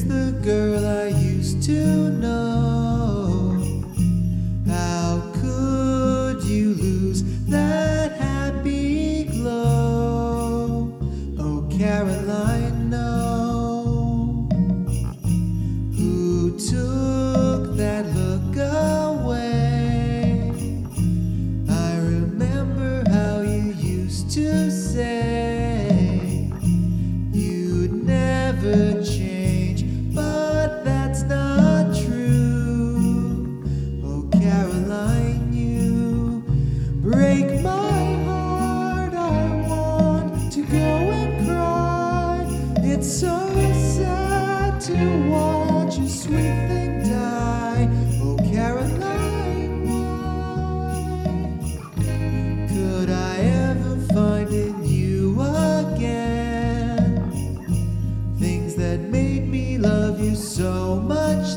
It's the girl I used to know. How could you lose that happy glow? Oh, Caroline, no. Who took that look away? I remember how you used to say that made me love you so much?